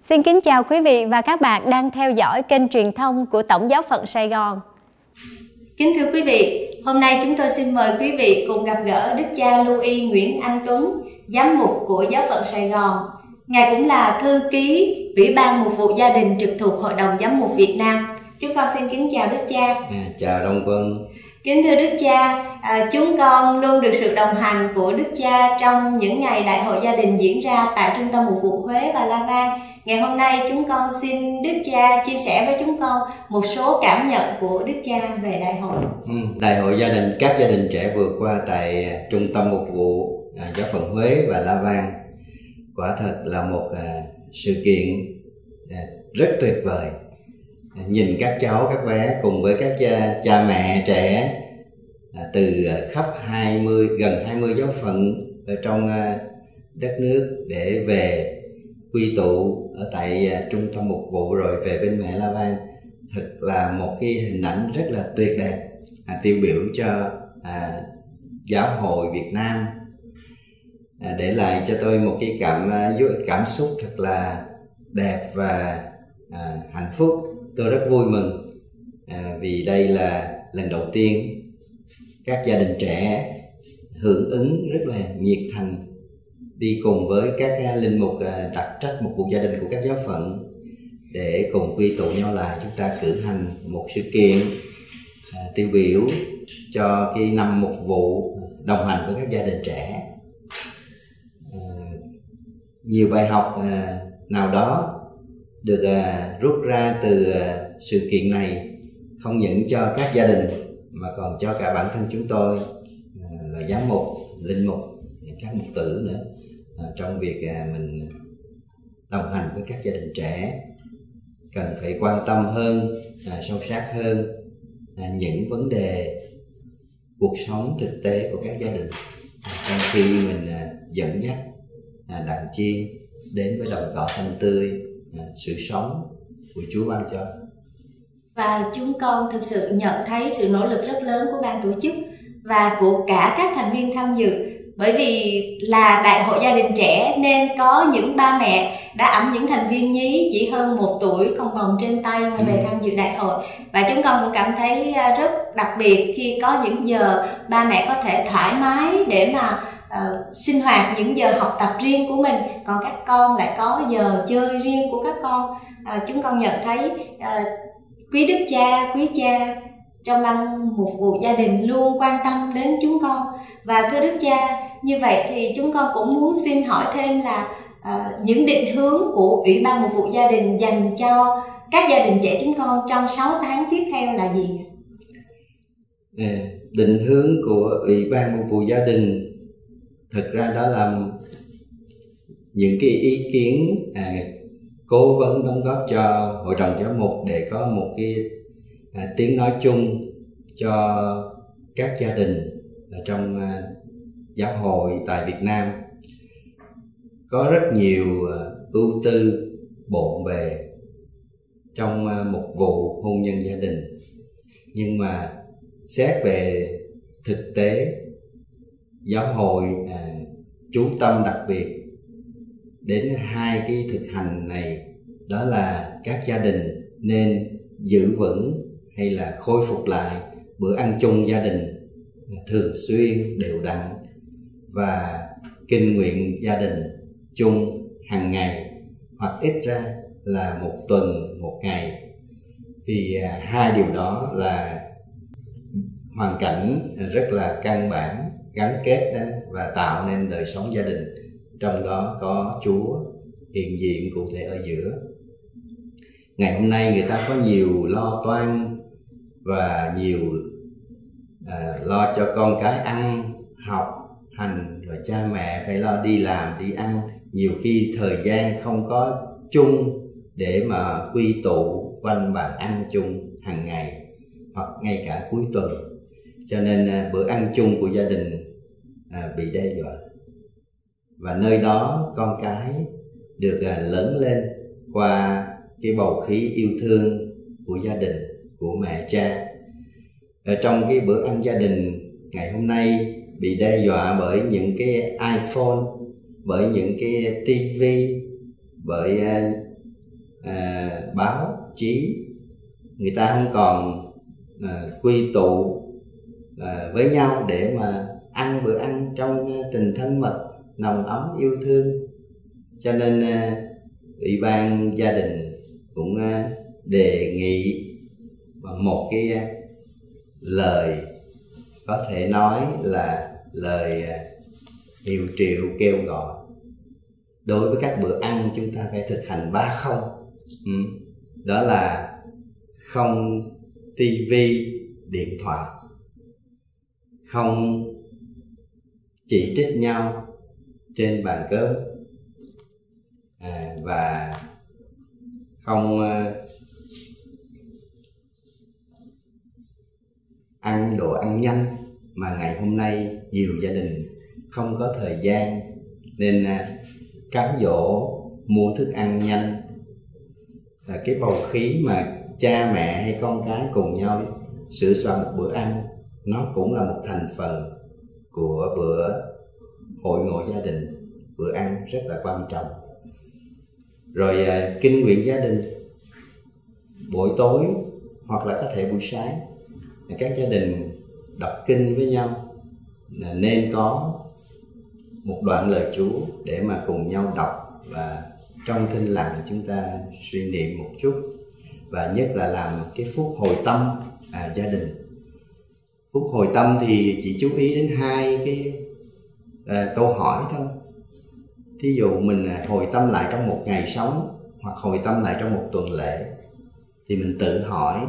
Xin kính chào quý vị và các bạn đang theo dõi kênh truyền thông của Tổng giáo phận Sài Gòn. Kính thưa quý vị, hôm nay chúng tôi xin mời quý vị cùng gặp gỡ Đức cha Louis Nguyễn Anh Tuấn, giám mục của giáo phận Sài Gòn. Ngài cũng là thư ký Ủy ban Mục vụ Gia đình trực thuộc Hội đồng Giám mục Việt Nam. Chúng con xin kính chào Đức cha. À, chào Đông Quân. Kính thưa Đức cha, à, chúng con luôn được sự đồng hành của Đức cha trong những ngày Đại hội gia đình diễn ra tại Trung tâm Mục vụ Huế và La Vang. Ngày hôm nay chúng con xin Đức cha chia sẻ với chúng con một số cảm nhận của Đức cha về đại hội. Ừ, đại hội gia đình các gia đình trẻ vừa qua tại Trung tâm Mục vụ à, giáo phận Huế và La Vang quả thật là một à, sự kiện à, rất tuyệt vời nhìn các cháu các bé cùng với các cha, cha mẹ trẻ à, từ khắp 20 gần 20 giáo phận ở trong à, đất nước để về quy tụ ở tại à, trung tâm mục vụ rồi về bên mẹ La Vang thật là một cái hình ảnh rất là tuyệt đẹp à, tiêu biểu cho à, giáo hội Việt Nam. À, để lại cho tôi một cái cảm cảm xúc thật là đẹp và à, hạnh phúc tôi rất vui mừng à, vì đây là lần đầu tiên các gia đình trẻ hưởng ứng rất là nhiệt thành đi cùng với các linh mục à, đặc trách một cuộc gia đình của các giáo phận để cùng quy tụ nhau lại. Chúng ta cử hành một sự kiện à, tiêu biểu cho cái năm mục vụ đồng hành với các gia đình trẻ. À, nhiều bài học à, nào đó được à, rút ra từ à, sự kiện này không những cho các gia đình mà còn cho cả bản thân chúng tôi à, là giám mục linh mục các mục tử nữa. À, trong việc à, mình đồng hành với các gia đình trẻ cần phải quan tâm hơn à, sâu sát hơn à, những vấn đề cuộc sống thực tế của các gia đình. À, trong khi mình à, dẫn dắt à, đặng chi đến với đồng cỏ xanh tươi sự sống của Chúa ban cho. Và chúng con thực sự nhận thấy sự nỗ lực rất lớn của ban tổ chức và của cả các thành viên tham dự. Bởi vì là đại hội gia đình trẻ nên có những ba mẹ đã ẵm những thành viên nhí chỉ hơn một tuổi còn bồng trên tay mà về ừ. tham dự đại hội. Và chúng con cũng cảm thấy à, rất đặc biệt khi có những giờ ba mẹ có thể thoải mái để mà uh, sinh hoạt những giờ học tập riêng của mình còn các con lại có giờ chơi riêng của các con uh, chúng con nhận thấy uh, quý đức cha quý cha trong ban một vụ gia đình luôn quan tâm đến chúng con và thưa đức cha như vậy thì chúng con cũng muốn xin hỏi thêm là uh, những định hướng của ủy ban một vụ gia đình dành cho các gia đình trẻ chúng con trong 6 tháng tiếp theo là gì? À, định hướng của ủy ban một vụ gia đình thực ra đó là những cái ý kiến à, cố vấn đóng góp cho hội đồng giáo mục để có một cái à, tiếng nói chung cho các gia đình ở trong à, giáo hội tại Việt Nam. Có rất nhiều à, ưu tư bộn bề trong à, một vụ hôn nhân gia đình. Nhưng mà xét về thực tế giáo hội à, chú tâm đặc biệt đến hai cái thực hành này đó là các gia đình nên giữ vững hay là khôi phục lại bữa ăn chung gia đình à, thường xuyên đều đặn và kinh nguyện gia đình chung hàng ngày hoặc ít ra là một tuần một ngày. Vì à, hai điều đó là hoàn cảnh rất là căn bản gắn kết đó và tạo nên đời sống gia đình. Trong đó có Chúa hiện diện cụ thể ở giữa. Ngày hôm nay người ta có nhiều lo toan và nhiều à, lo cho con cái ăn học hành rồi cha mẹ phải lo đi làm đi ăn. Nhiều khi thời gian không có chung để mà quy tụ quanh bàn ăn chung hàng ngày hoặc ngay cả cuối tuần cho nên à, bữa ăn chung của gia đình à, bị đe dọa. Và nơi đó con cái được à, lớn lên qua cái bầu khí yêu thương của gia đình của mẹ cha. Ở trong cái bữa ăn gia đình ngày hôm nay bị đe dọa bởi những cái iPhone bởi những cái TV bởi à, báo chí. Người ta không còn à, quy tụ à, với nhau để mà ăn bữa ăn trong à, tình thân mật nồng ấm yêu thương. Cho nên à, ủy ban gia đình cũng à, đề nghị một cái à, lời có thể nói là lời à, hiệu triệu kêu gọi đối với các bữa ăn chúng ta phải thực hành ba không. Ừ. đó là không tivi điện thoại không chỉ trích nhau trên bàn cơm à, và không uh, ăn đồ ăn nhanh mà ngày hôm nay nhiều gia đình không có thời gian nên uh, cám dỗ mua thức ăn nhanh. Là cái bầu khí mà cha mẹ hay con cái cùng nhau sửa soạn một bữa ăn nó cũng là một thành phần của bữa hội ngộ gia đình bữa ăn rất là quan trọng. Rồi à, kinh nguyện gia đình buổi tối hoặc là có thể buổi sáng các gia đình đọc kinh với nhau là nên có một đoạn lời chú để mà cùng nhau đọc và trong thinh lặng chúng ta suy niệm một chút và nhất là làm cái phút hồi tâm à, gia đình phút hồi tâm thì chỉ chú ý đến hai cái à, câu hỏi thôi. Thí dụ mình à, hồi tâm lại trong một ngày sống hoặc hồi tâm lại trong một tuần lễ thì mình tự hỏi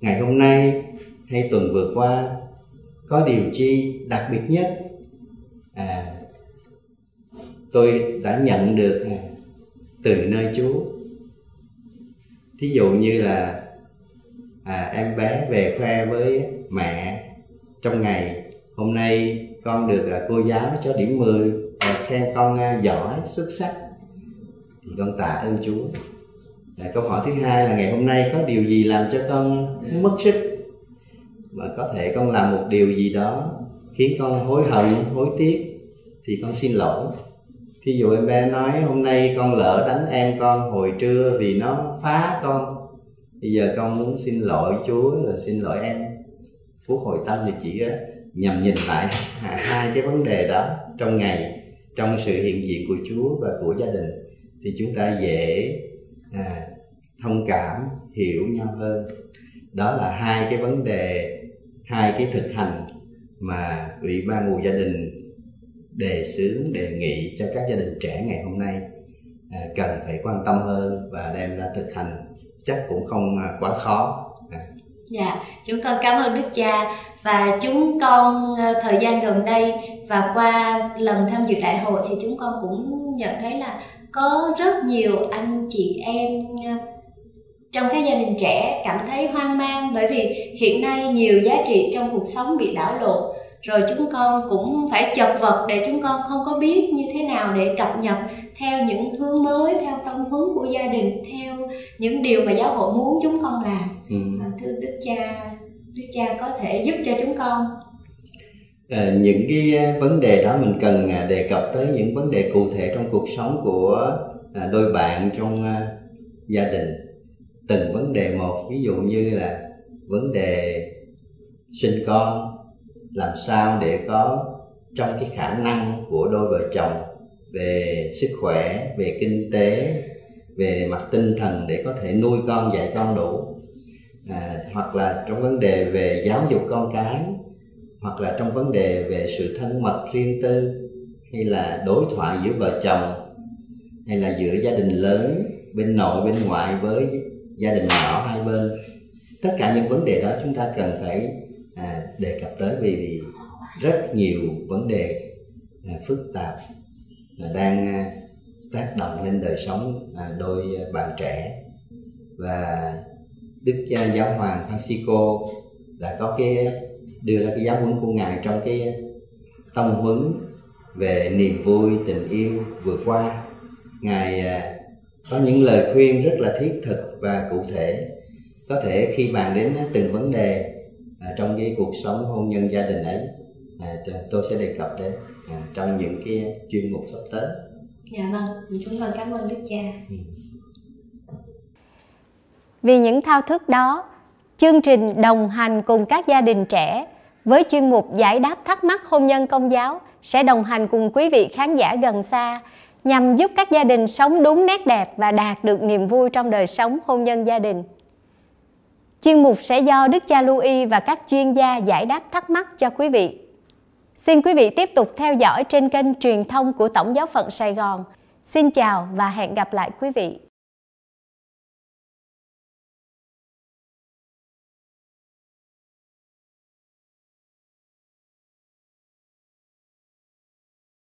ngày hôm nay hay tuần vừa qua có điều chi đặc biệt nhất? À, tôi đã nhận được à, từ nơi Chúa. Thí dụ như là à, em bé về khoe với mẹ trong ngày. Hôm nay con được à, cô giáo cho điểm 10 và khen con à, giỏi xuất sắc. Thì con tạ ơn Chúa. À, câu hỏi thứ hai là ngày hôm nay có điều gì làm cho con mất sức? Mà có thể con làm một điều gì đó khiến con hối hận hối tiếc thì con xin lỗi. Thí dụ em bé nói hôm nay con lỡ đánh em con hồi trưa vì nó phá con bây giờ con muốn xin lỗi chúa là xin lỗi em. Phúc hồi tâm thì chỉ ờ, nhằm nhìn lại hai cái vấn đề đó trong ngày trong sự hiện diện của chúa và của gia đình thì chúng ta dễ à, thông cảm hiểu nhau hơn. Đó là hai cái vấn đề hai cái thực hành mà ủy ban mùa gia đình đề xướng đề nghị cho các gia đình trẻ ngày hôm nay à, cần phải quan tâm hơn và đem ra thực hành chắc cũng không à, quá khó. À. Dạ chúng con cảm ơn đức cha và chúng con à, thời gian gần đây và qua lần tham dự đại hội thì chúng con cũng nhận thấy là có rất nhiều anh chị em trong các gia đình trẻ cảm thấy hoang mang bởi vì hiện nay nhiều giá trị trong cuộc sống bị đảo lộn. Rồi chúng con cũng phải chật vật để chúng con không có biết như thế nào để cập nhật theo những hướng mới theo tâm huấn của gia đình theo những điều mà giáo hội muốn chúng con làm. Ừ. à, thưa đức cha đức cha có thể giúp cho chúng con. À, những cái à, vấn đề đó mình cần à, đề cập tới những vấn đề cụ thể trong cuộc sống của đôi bạn trong gia đình. Từng vấn đề một ví dụ như là vấn đề sinh con làm sao để có trong cái khả năng của đôi vợ chồng về sức khỏe về kinh tế về mặt tinh thần để có thể nuôi con dạy con đủ. À, hoặc là trong vấn đề về giáo dục con cái hoặc là trong vấn đề về sự thân mật riêng tư hay là đối thoại giữa vợ chồng hay là giữa gia đình lớn bên nội bên ngoại với gia đình nhỏ hai bên. Tất cả những vấn đề đó chúng ta cần phải à, đề cập tới vì, vì rất nhiều vấn đề à, phức tạp là đang à, tác động lên đời sống à, đôi bạn trẻ. Và đức giáo hoàng Francisco đã có cái, đưa ra cái giáo huấn của ngài trong cái tông huấn về niềm vui, tình yêu vừa qua. Ngài à, có những lời khuyên rất là thiết thực và cụ thể. Có thể khi bàn đến từng vấn đề trong cái cuộc sống hôn nhân gia đình ấy tôi sẽ đề cập đến à, trong những cái chuyên mục sắp tới dạ vâng chúng con cảm ơn đức cha ừ. Vì những thao thức đó, chương trình đồng hành cùng các gia đình trẻ với chuyên mục giải đáp thắc mắc hôn nhân công giáo sẽ đồng hành cùng quý vị khán giả gần xa nhằm giúp các gia đình sống đúng nét đẹp và đạt được niềm vui trong đời sống hôn nhân gia đình. Chuyên mục sẽ do Đức cha Louis và các chuyên gia giải đáp thắc mắc cho quý vị. Xin quý vị tiếp tục theo dõi trên kênh truyền thông của Tổng giáo phận Sài Gòn. Xin chào và hẹn gặp lại quý vị.